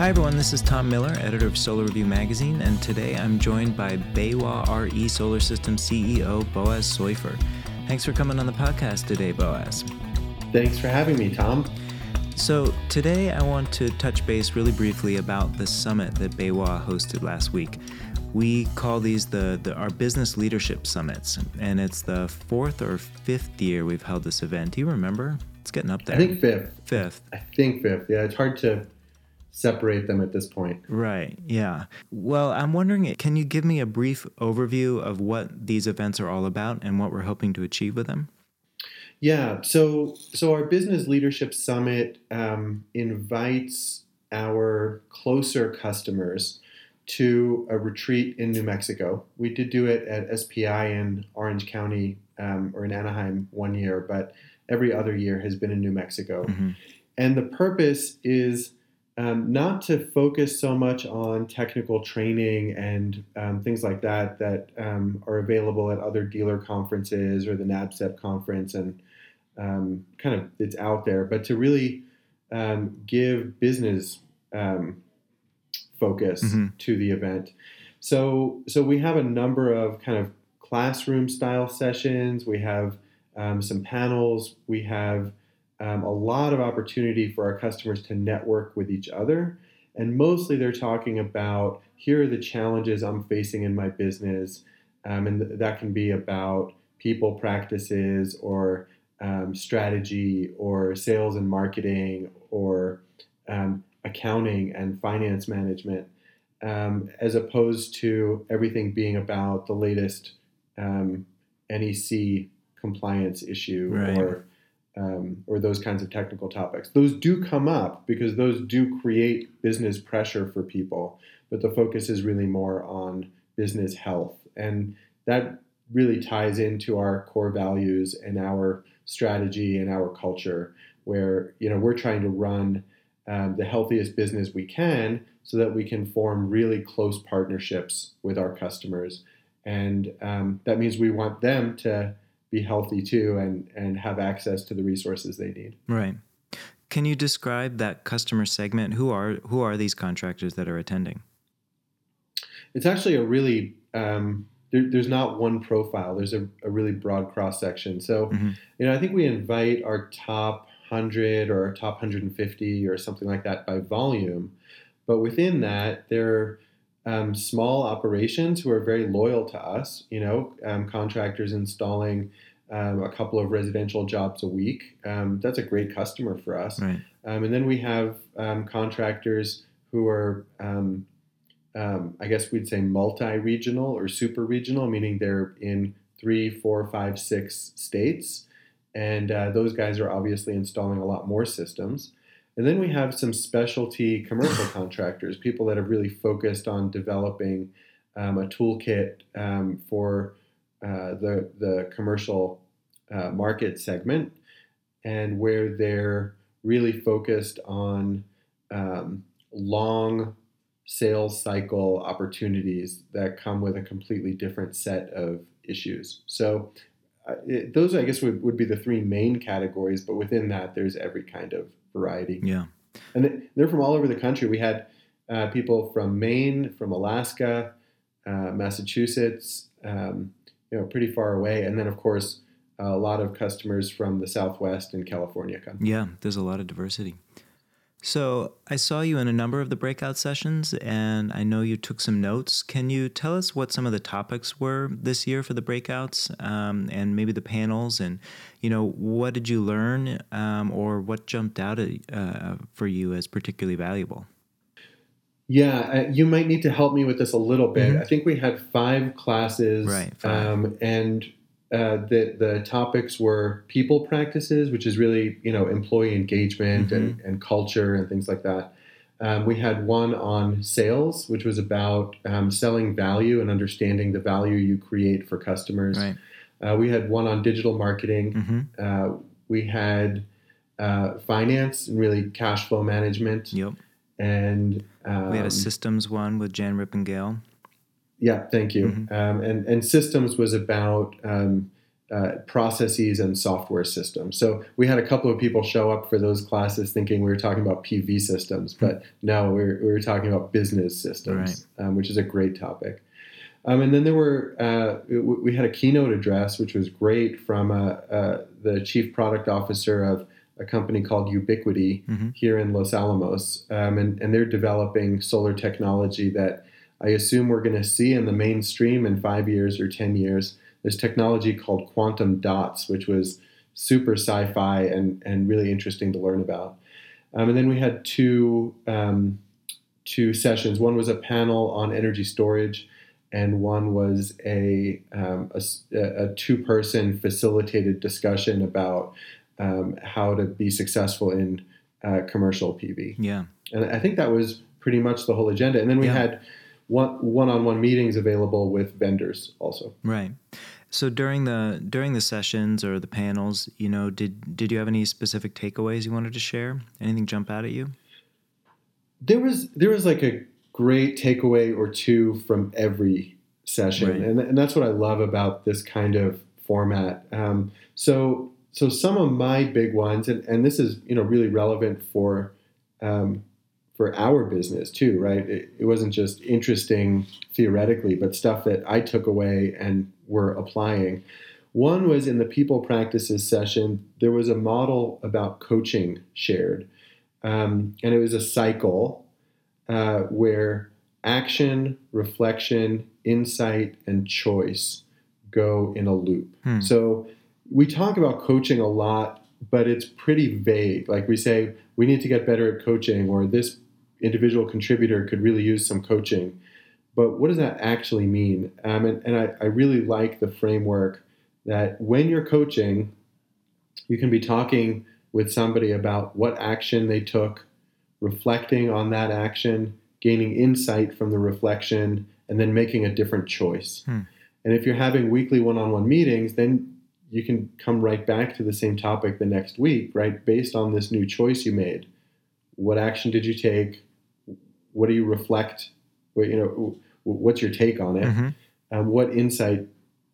Hi, everyone. This is Tom Miller, editor of Solar Review Magazine, and today I'm joined by BayWa RE Solar System CEO Boaz Soifer. Thanks for coming on the podcast today, Boaz. Thanks for having me, Tom. So, today I want to touch base really briefly about the summit that BayWa hosted last week. We call these the, the, our business leadership summits, and it's the fourth or fifth year we've held this event. Do you remember? It's getting up there. I think fifth. Fifth. I think fifth. Yeah, it's hard to separate them at this point. Right. Yeah. Well, I'm wondering can you give me a brief overview of what these events are all about and what we're hoping to achieve with them? Yeah. So, so our business leadership summit um, invites our closer customers to a retreat in New Mexico. We did do it at SPI in Orange County um, or in Anaheim one year, but every other year has been in New Mexico. Mm-hmm. And the purpose is um, not to focus so much on technical training and um, things like that that um, are available at other dealer conferences or the NABCEP conference and um, kind of it's out there, but to really um, give business um, focus mm-hmm. to the event. So, so we have a number of kind of classroom style sessions. We have some panels. We have um, a lot of opportunity for our customers to network with each other. And mostly they're talking about here are the challenges I'm facing in my business. Um, and th- that can be about people practices or um, strategy or sales and marketing or um, accounting and finance management, um, as opposed to everything being about the latest um, NEC compliance issue right. or um, or those kinds of technical topics. Those do come up because those do create business pressure for people, but the focus is really more on business health. And that really ties into our core values and our strategy and our culture, where you know we're trying to run um, the healthiest business we can so that we can form really close partnerships with our customers. And um, that means we want them to be healthy too and and have access to the resources they need. Right. Can you describe that customer segment? Who are who are these contractors that are attending? It's actually a really um, there, there's not one profile. There's a, a really broad cross section. So, mm-hmm. you know, I think we invite our top hundred or our top 150 or something like that by volume, but within that, there um, small operations who are very loyal to us, you know, um, contractors installing um, a couple of residential jobs a week. Um, that's a great customer for us. Right. Um, and then we have um, contractors who are, I guess we'd say multi regional or super regional, meaning they're in three, four, five, six states. And uh, those guys are obviously installing a lot more systems. And then we have some specialty commercial contractors, people that have really focused on developing um, a toolkit um, for uh, the, the commercial uh, market segment and where they're really focused on um, long sales cycle opportunities that come with a completely different set of issues. So uh, it, those, I guess, would, would be the three main categories, but within that, there's every kind of variety. Yeah. And they're from all over the country. We had uh, people from Maine, from Alaska, uh, Massachusetts, um, you know, pretty far away. And then, of course, a lot of customers from the Southwest and California come. Yeah, there's a lot of diversity. So I saw you in a number of the breakout sessions, and I know you took some notes. Can you tell us what some of the topics were this year for the breakouts, um, and maybe the panels, and you know what did you learn, um, or what jumped out at, uh, for you as particularly valuable? Yeah, you might need to help me with this a little bit. Mm-hmm. I think we had five classes, right? Five. Um, and uh, the the topics were people practices, which is really you know employee engagement mm-hmm. and, and culture and things like that. Um, we had one on sales, which was about um, selling value and understanding the value you create for customers. Right. Uh, we had one on digital marketing. Mm-hmm. Uh, we had uh, finance and really cash flow management. Yep. And um, we had a um, systems one with Jan Rippengale. Yeah, thank you. Mm-hmm. Um, and and systems was about um, uh, processes and software systems. So we had a couple of people show up for those classes thinking we were talking about PV systems, but no, we were, we were talking about business systems, right. um, which is a great topic. Um, and then there were uh, we had a keynote address, which was great from uh, uh, the chief product officer of a company called UbiQD mm-hmm. here in Los Alamos, um, and, and they're developing solar technology that I assume we're going to see in the mainstream in five years or ten years this technology called quantum dots, which was super sci-fi and, and really interesting to learn about. Um, and then we had two um, two sessions. One was a panel on energy storage, and one was a um, a, a two-person facilitated discussion about um, how to be successful in uh, commercial PV. Yeah, and I think that was pretty much the whole agenda. And then we yeah. had one-on-one meetings available with vendors also. Right. So during the during the sessions or the panels, you know, did did you have any specific takeaways you wanted to share? Anything jump out at you? There was there was like a great takeaway or two from every session, right. and and that's what I love about this kind of format. Um, so so some of my big ones, and, and this is you know really relevant for um, for our business too, right? It, it, wasn't just interesting theoretically, but stuff that I took away and were applying. One was in the people practices session, there was a model about coaching shared. Um, and it was a cycle uh, where action, reflection, insight, and choice go in a loop. Hmm. So we talk about coaching a lot, but it's pretty vague. Like we say, we need to get better at coaching, or this individual contributor could really use some coaching. But what does that actually mean? Um, and, and I, I really like the framework that when you're coaching, you can be talking with somebody about what action they took, reflecting on that action, gaining insight from the reflection, and then making a different choice. Hmm. And if you're having weekly one on one meetings, then you can come right back to the same topic the next week, right? Based on this new choice you made. What action did you take? What do you reflect? What, you know, what's your take on it? Mm-hmm. Um, what insight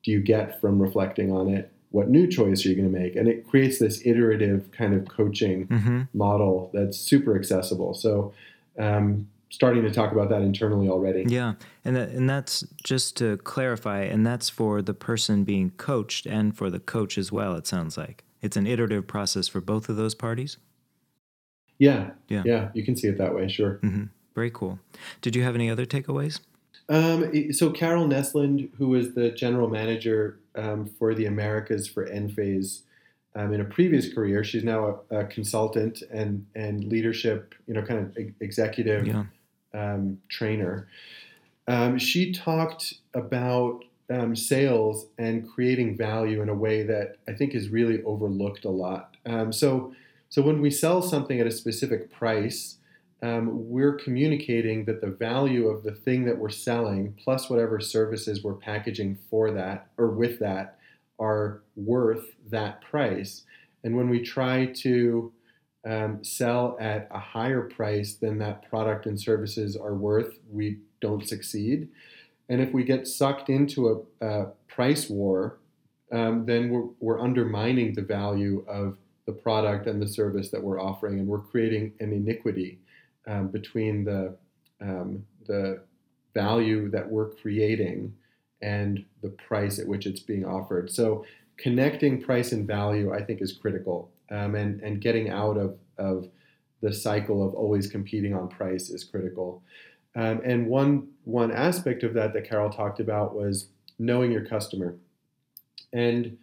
do you get from reflecting on it? What new choice are you going to make? And it creates this iterative kind of coaching mm-hmm. model that's super accessible. So, um, starting to talk about that internally already. Yeah, and that, and that's just to clarify, and that's for the person being coached and for the coach as well. It sounds like it's an iterative process for both of those parties. Yeah, yeah, yeah. You can see it that way, sure. Mm-hmm. Very cool. Did you have any other takeaways? Um, so Carol Nesland, who was the general manager um, for the Americas for Enphase um, in a previous career, she's now a, a, consultant and and leadership, you know, kind of executive yeah. Um, trainer. Um, she talked about um, sales and creating value in a way that I think is really overlooked a lot. so so when we sell something at a specific price um, we're communicating that the value of the thing that we're selling plus whatever services we're packaging for that or with that are worth that price. And when we try to um, sell at a higher price than that product and services are worth, we don't succeed. And if we get sucked into a, a price war, um, then we're, we're undermining the value of the product and the service that we're offering, and we're creating an iniquity um, between the um, the value that we're creating and the price at which it's being offered. So connecting price and value, I think, is critical, um, and and getting out of of the cycle of always competing on price is critical. Um, and one one aspect of that that Carol talked about was knowing your customer, and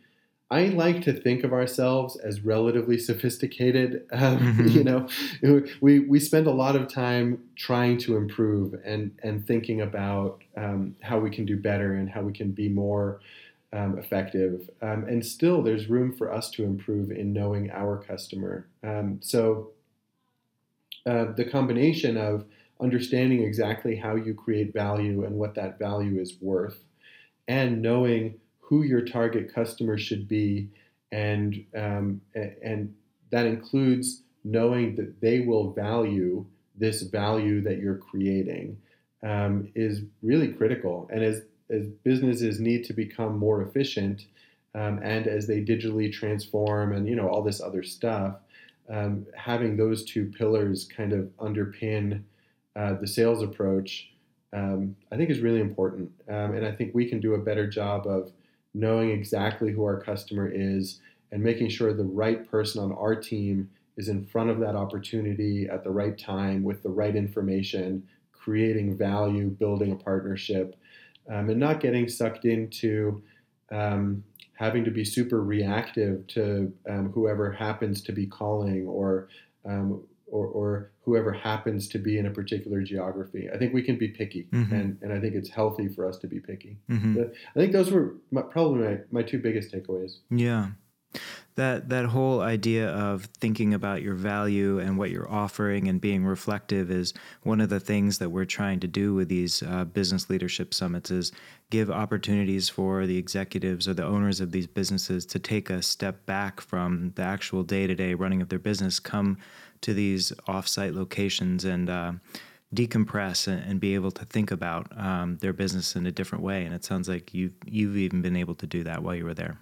I like to think of ourselves as relatively sophisticated. Um, mm-hmm. You know, we, we spend a lot of time trying to improve and, and thinking about um, how we can do better and how we can be more um, effective. Um, and still, there's room for us to improve in knowing our customer. Um, so, uh, the combination of understanding exactly how you create value and what that value is worth, and knowing who your target customer should be, and um, and that includes knowing that they will value this value that you're creating um, is really critical. And as as businesses need to become more efficient, um, and as they digitally transform and you know all this other stuff, um, having those two pillars kind of underpin uh, the sales approach, um, I think is really important. Um, and I think we can do a better job of knowing exactly who our customer is and making sure the right person on our team is in front of that opportunity at the right time with the right information, creating value, building a partnership, um, and not getting sucked into um, having to be super reactive to um, whoever happens to be calling or, um, or, or whoever happens to be in a particular geography. I think we can be picky, mm-hmm. and, and I think it's healthy for us to be picky. Mm-hmm. I think those were my, probably my, my two biggest takeaways. Yeah that that whole idea of thinking about your value and what you're offering and being reflective is one of the things that we're trying to do with these uh, business leadership summits is give opportunities for the executives or the owners of these businesses to take a step back from the actual day-to-day running of their business come to these offsite locations and uh, decompress and, and, be able to think about um, their business in a different way and it sounds like you've you've even been able to do that while you were there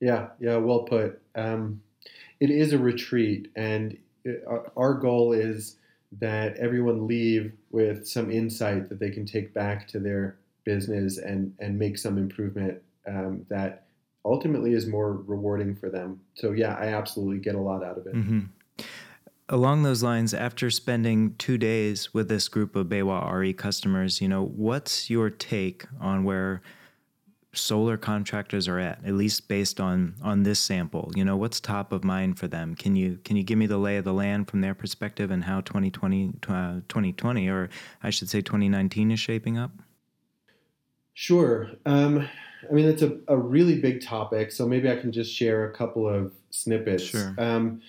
yeah, yeah, well put. Um, it is a retreat, and it, our goal is that everyone leave with some insight that they can take back to their business and and make some improvement um, that ultimately is more rewarding for them. So yeah, I absolutely get a lot out of it. Mm-hmm. Along those lines, after spending two days with this group of BayWa RE customers, you know, what's your take on where solar contractors are at, at least based on on this sample? You know, what's top of mind for them? Can you can you give me the lay of the land from their perspective and how 2020 uh, 2020 or I should say 2019 is shaping up? Sure. Um, I mean, it's a, a really big topic, so maybe I can just share a couple of snippets. Sure. Um,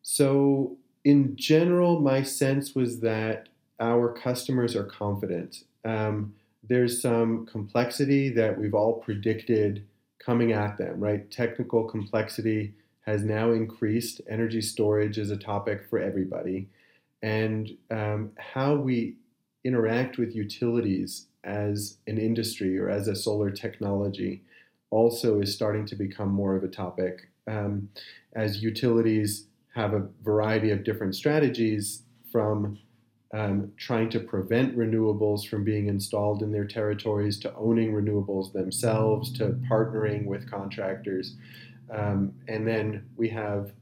so, in general, my sense was that our customers are confident. Um, there's some complexity that we've all predicted coming at them, right? Technical complexity has now increased. Energy storage is a topic for everybody. And um, how we interact with utilities as an industry or as a solar technology also is starting to become more of a topic. Um, as utilities have a variety of different strategies from um, trying to prevent renewables from being installed in their territories, to owning renewables themselves, to partnering with contractors. Um, and then we have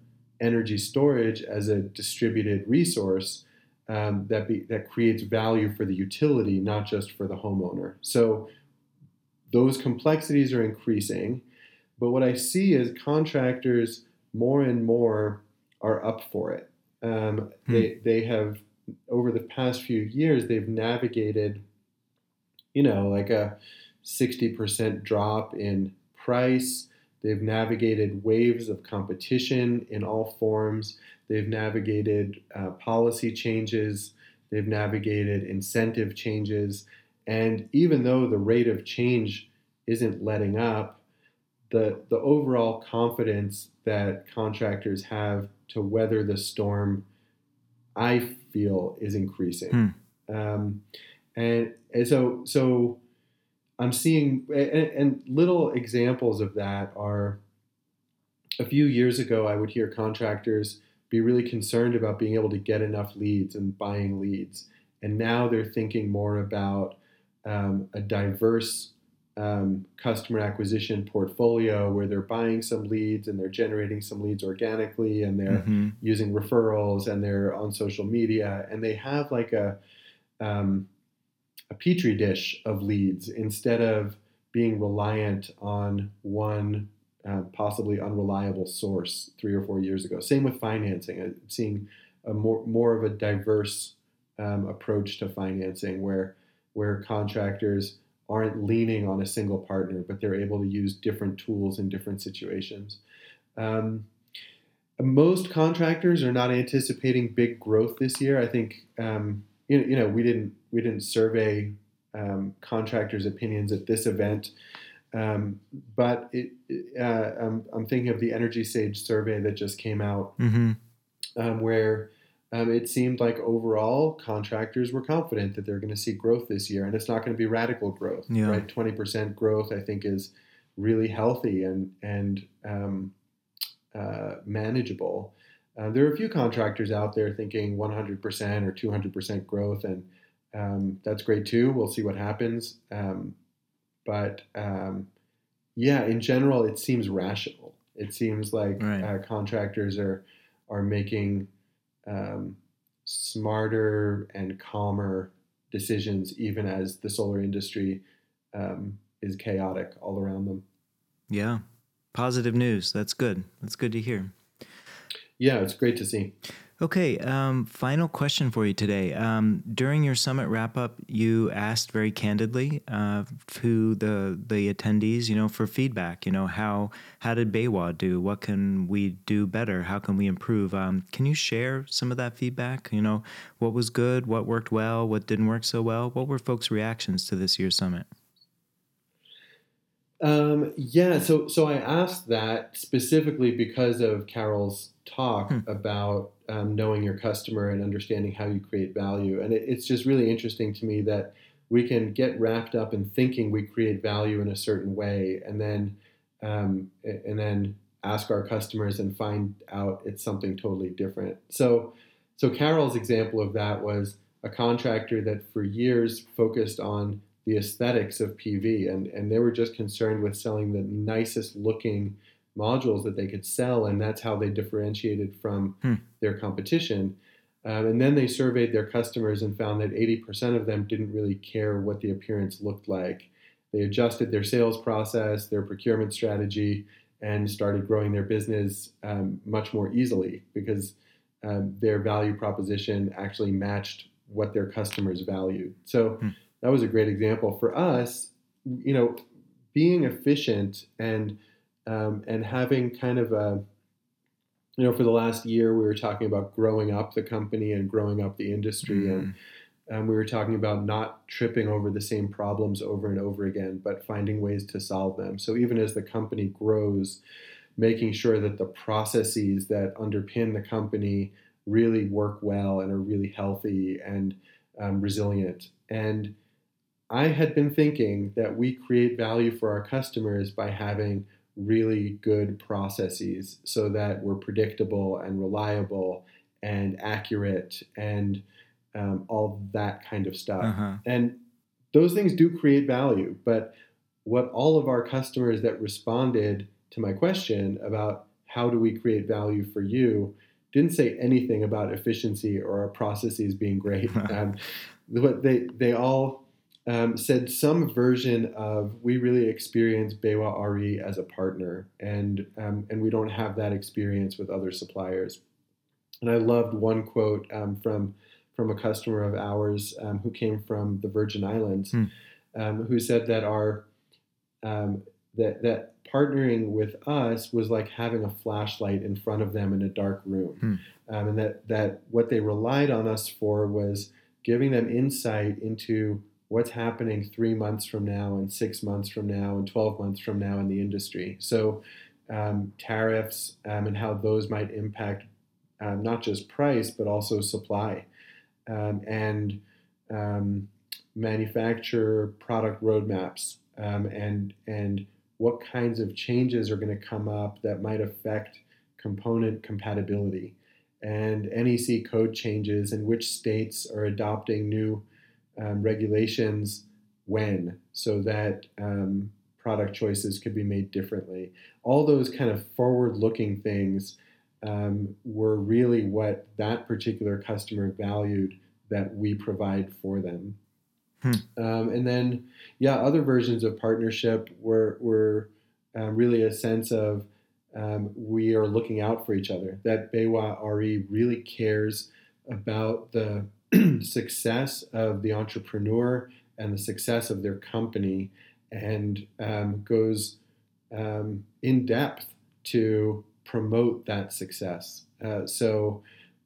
energy storage as a distributed resource um, that, be, that creates value for the utility, not just for the homeowner. So those complexities are increasing. But what I see is contractors more and more are up for it. Um, hmm. They, they have over the past few years, they've navigated, you know, like a 60% drop in price. They've navigated waves of competition in all forms. They've navigated uh, policy changes. They've navigated incentive changes. And even though the rate of change isn't letting up, the, the overall confidence that contractors have to weather the storm, I feel is increasing. Hmm. Um, and, and so, so I'm seeing, and, and little examples of that are a few years ago, I would hear contractors be really concerned about being able to get enough leads and buying leads. And now they're thinking more about um, a diverse um, customer acquisition portfolio where they're buying some leads and they're generating some leads organically and they're mm-hmm. using referrals and they're on social media and they have like a um, a petri dish of leads instead of being reliant on one uh, possibly unreliable source three or four years ago. Same with financing. I'm seeing a more more of a diverse um, approach to financing where where contractors aren't leaning on a single partner, but they're able to use different tools in different situations. Um, most contractors are not anticipating big growth this year. I think um, you, know, you know we didn't we didn't survey um, contractors' opinions at this event, um, but it, uh, I'm, I'm, thinking of the EnergySage survey that just came out, mm-hmm. Um, where um, it seemed like overall contractors were confident that they're going to see growth this year, and it's not going to be radical growth. Yeah. Right, twenty percent growth I think is really healthy and and um, uh, manageable. Uh, there are a few contractors out there thinking 100% or 200% growth, and um, that's great too. We'll see what happens. Um, but um, yeah, in general, it seems rational. It seems like Right. uh, contractors are are making um, smarter and calmer decisions, even as the solar industry um, is chaotic all around them. Yeah. Positive news. That's good. That's good to hear. Yeah, it's great to see. Okay, um, final question for you today. Um, during your summit wrap up, you asked very candidly uh, to the the attendees, you know, for feedback. You know, how how did Baywa do? What can we do better? How can we improve? Um, can you share some of that feedback? You know, what was good? What worked well? What didn't work so well? What were folks' reactions to this year's summit? Um, yeah, so so I asked that specifically because of Carol's talk Hmm. about um, knowing your customer and understanding how you create value, and it, it's just really interesting to me that we can get wrapped up in thinking we create value in a certain way, and then um, and then ask our customers and find out it's something totally different. So so Carol's example of that was a contractor that for years focused on the aesthetics of PV, and, and they were just concerned with selling the nicest looking modules that they could sell, and that's how they differentiated from Hmm. their competition. Um, and then they surveyed their customers and found that 80% of them didn't really care what the appearance looked like. They adjusted their sales process, their procurement strategy, and started growing their business um, much more easily because um, their value proposition actually matched what their customers valued. So Hmm. that was a great example for us. You know, being efficient and um, and having kind of a you know for the last year we were talking about growing up the company and growing up the industry and um, we were talking about not tripping over the same problems over and over again, but finding ways to solve them. So even as the company grows, making sure that the processes that underpin the company really work well and are really healthy and um, resilient. And I had been thinking that we create value for our customers by having really good processes so that we're predictable and reliable and accurate and um, all that kind of stuff. Uh-huh. And those things do create value. But what all of our customers that responded to my question about how do we create value for you didn't say anything about efficiency or our processes being great. um, what they they all um, said some version of we really experience BayWa RE as a partner, and um, and we don't have that experience with other suppliers. And I loved one quote um, from from a customer of ours um, who came from the Virgin Islands, Hmm. um, who said that our um, that that partnering with us was like having a flashlight in front of them in a dark room, um, and that that what they relied on us for was giving them insight into what's happening three months from now, and six months from now, and twelve months from now in the industry. So um, tariffs um, and how those might impact um, not just price but also supply um, and um, manufacturer product roadmaps um, and and what kinds of changes are going to come up that might affect component compatibility and NEC code changes and which states are adopting new um, regulations when so that um, product choices could be made differently. All those kind of forward looking things um, were really what that particular customer valued that we provide for them. Hmm. Um, and then, yeah, other versions of partnership were, were um, really a sense of um, we are looking out for each other. That BayWa RE really cares about the success of the entrepreneur and the success of their company and um, goes um, in depth to promote that success. Uh, so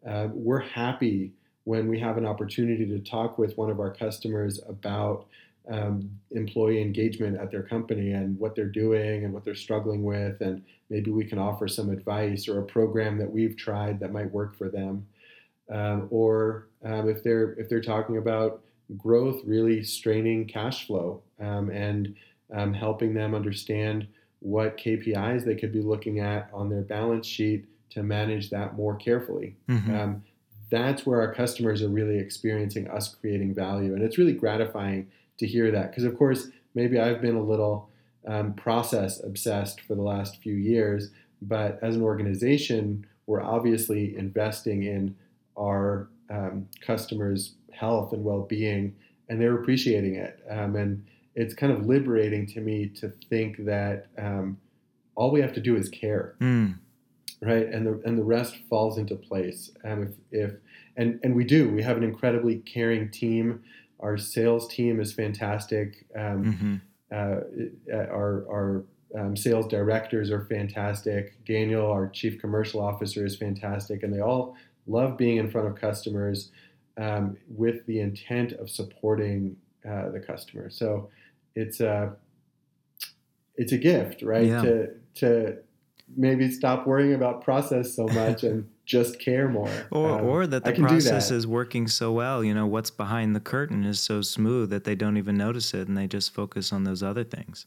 uh, we're happy when we have an opportunity to talk with one of our customers about um, employee engagement at their company and what they're doing and what they're struggling with, and maybe we can offer some advice or a program that we've tried that might work for them. Um, or um, if they're if they're talking about growth really straining cash flow um, and um, helping them understand what KPIs they could be looking at on their balance sheet to manage that more carefully. Mhm. Um, that's where our customers are really experiencing us creating value. And it's really gratifying to hear that. Because, of course, maybe I've been a little um, process obsessed for the last few years, but as an organization, we're obviously investing in our um, customers' health and well being, and they're appreciating it. Um, and it's kind of liberating to me to think that um, all we have to do is care. Mm. right? And the and the rest falls into place. Um, if, if and and we do. We have an incredibly caring team. Our sales team is fantastic. Um, Mhm. uh, our our um, sales directors are fantastic. Daniel our chief commercial officer is fantastic. And they all love being in front of customers um, with the intent of supporting uh, the customer so it's a it's a gift right Yeah. to to maybe stop worrying about process so much and just care more. Or, Um, or that the process that. is working so well, you know, what's behind the curtain is so smooth that they don't even notice it and they just focus on those other things.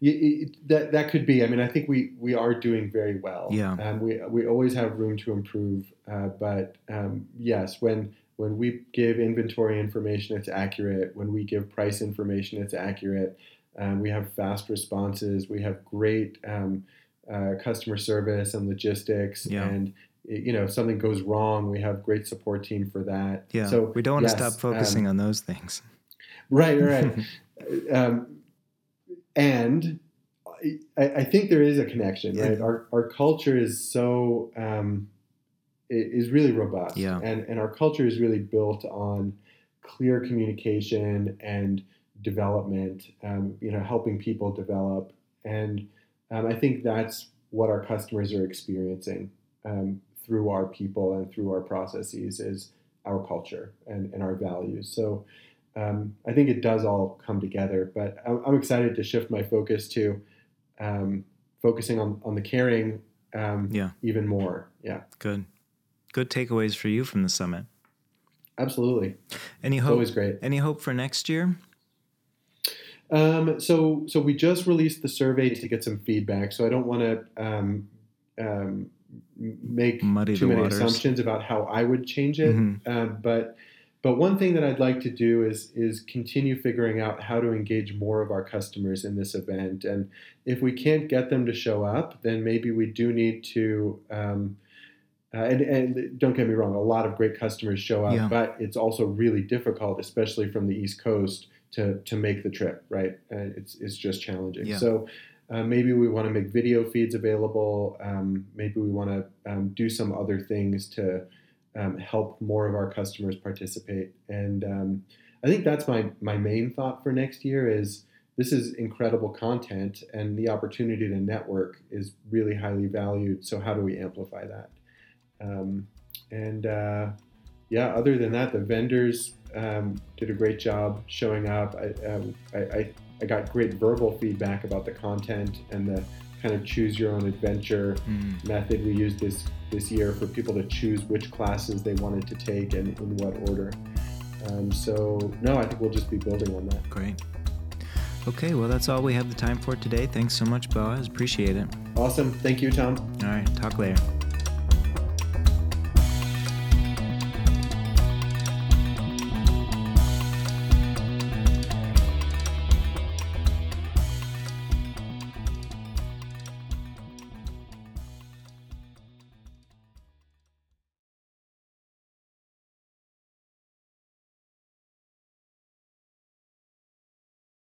Y- that that could be. I mean, I think we we are doing very well. Yeah. Um, we we always have room to improve, uh, but um, yes, when when we give inventory information, it's accurate. When we give price information, it's accurate. Um, we have fast responses. We have great um, uh, customer service and logistics. Yeah. And you know, if something goes wrong, we have great support team for that. Yeah. So we don't want to stop focusing um, on those things. Right, right. and I, I think there is a connection, Yeah. right? Our, our culture is so um, is really robust, Yeah. and and our culture is really built on clear communication and development. Um, you know, helping people develop, and um, I think that's what our customers are experiencing um, through our people and through our processes is our culture and, and our values. So um, I think it does all come together. But I'm, I'm excited to shift my focus to um, focusing on, on the caring um, Yeah. even more. Yeah, Good. Good takeaways for you from the summit. absolutely. Any It's hope? always great. Any hope for next year? Um, so so we just released the survey to get some feedback. So I don't want to um, um, make Muddy too many waters. assumptions about how I would change it. Mhm. Um, but but one thing that I'd like to do is is continue figuring out how to engage more of our customers in this event. And if we can't get them to show up, then maybe we do need to. Um, uh, and, and don't get me wrong, a lot of great customers show up, Yeah. but it's also really difficult, especially from the East Coast, to, to make the trip, right? Uh, it's, it's just challenging. Yeah. So uh, maybe we want to make video feeds available. Um, maybe we want to um, do some other things to um, help more of our customers participate. And um, I think that's my, my main thought for next year is this is incredible content and the opportunity to network is really highly valued. So how do we amplify that? Um, and uh, yeah, other than that, the vendors um, did a great job showing up. I, um, I, I, I got great verbal feedback about the content and the kind of choose your own adventure Mm. method we used this this year for people to choose which classes they wanted to take and in what order. Um, so no, I think we'll just be building on that. Great. Okay, well, that's all we have the time for today. Thanks so much, Boaz. Appreciate it. Awesome. Thank you, Tom. All right, talk later.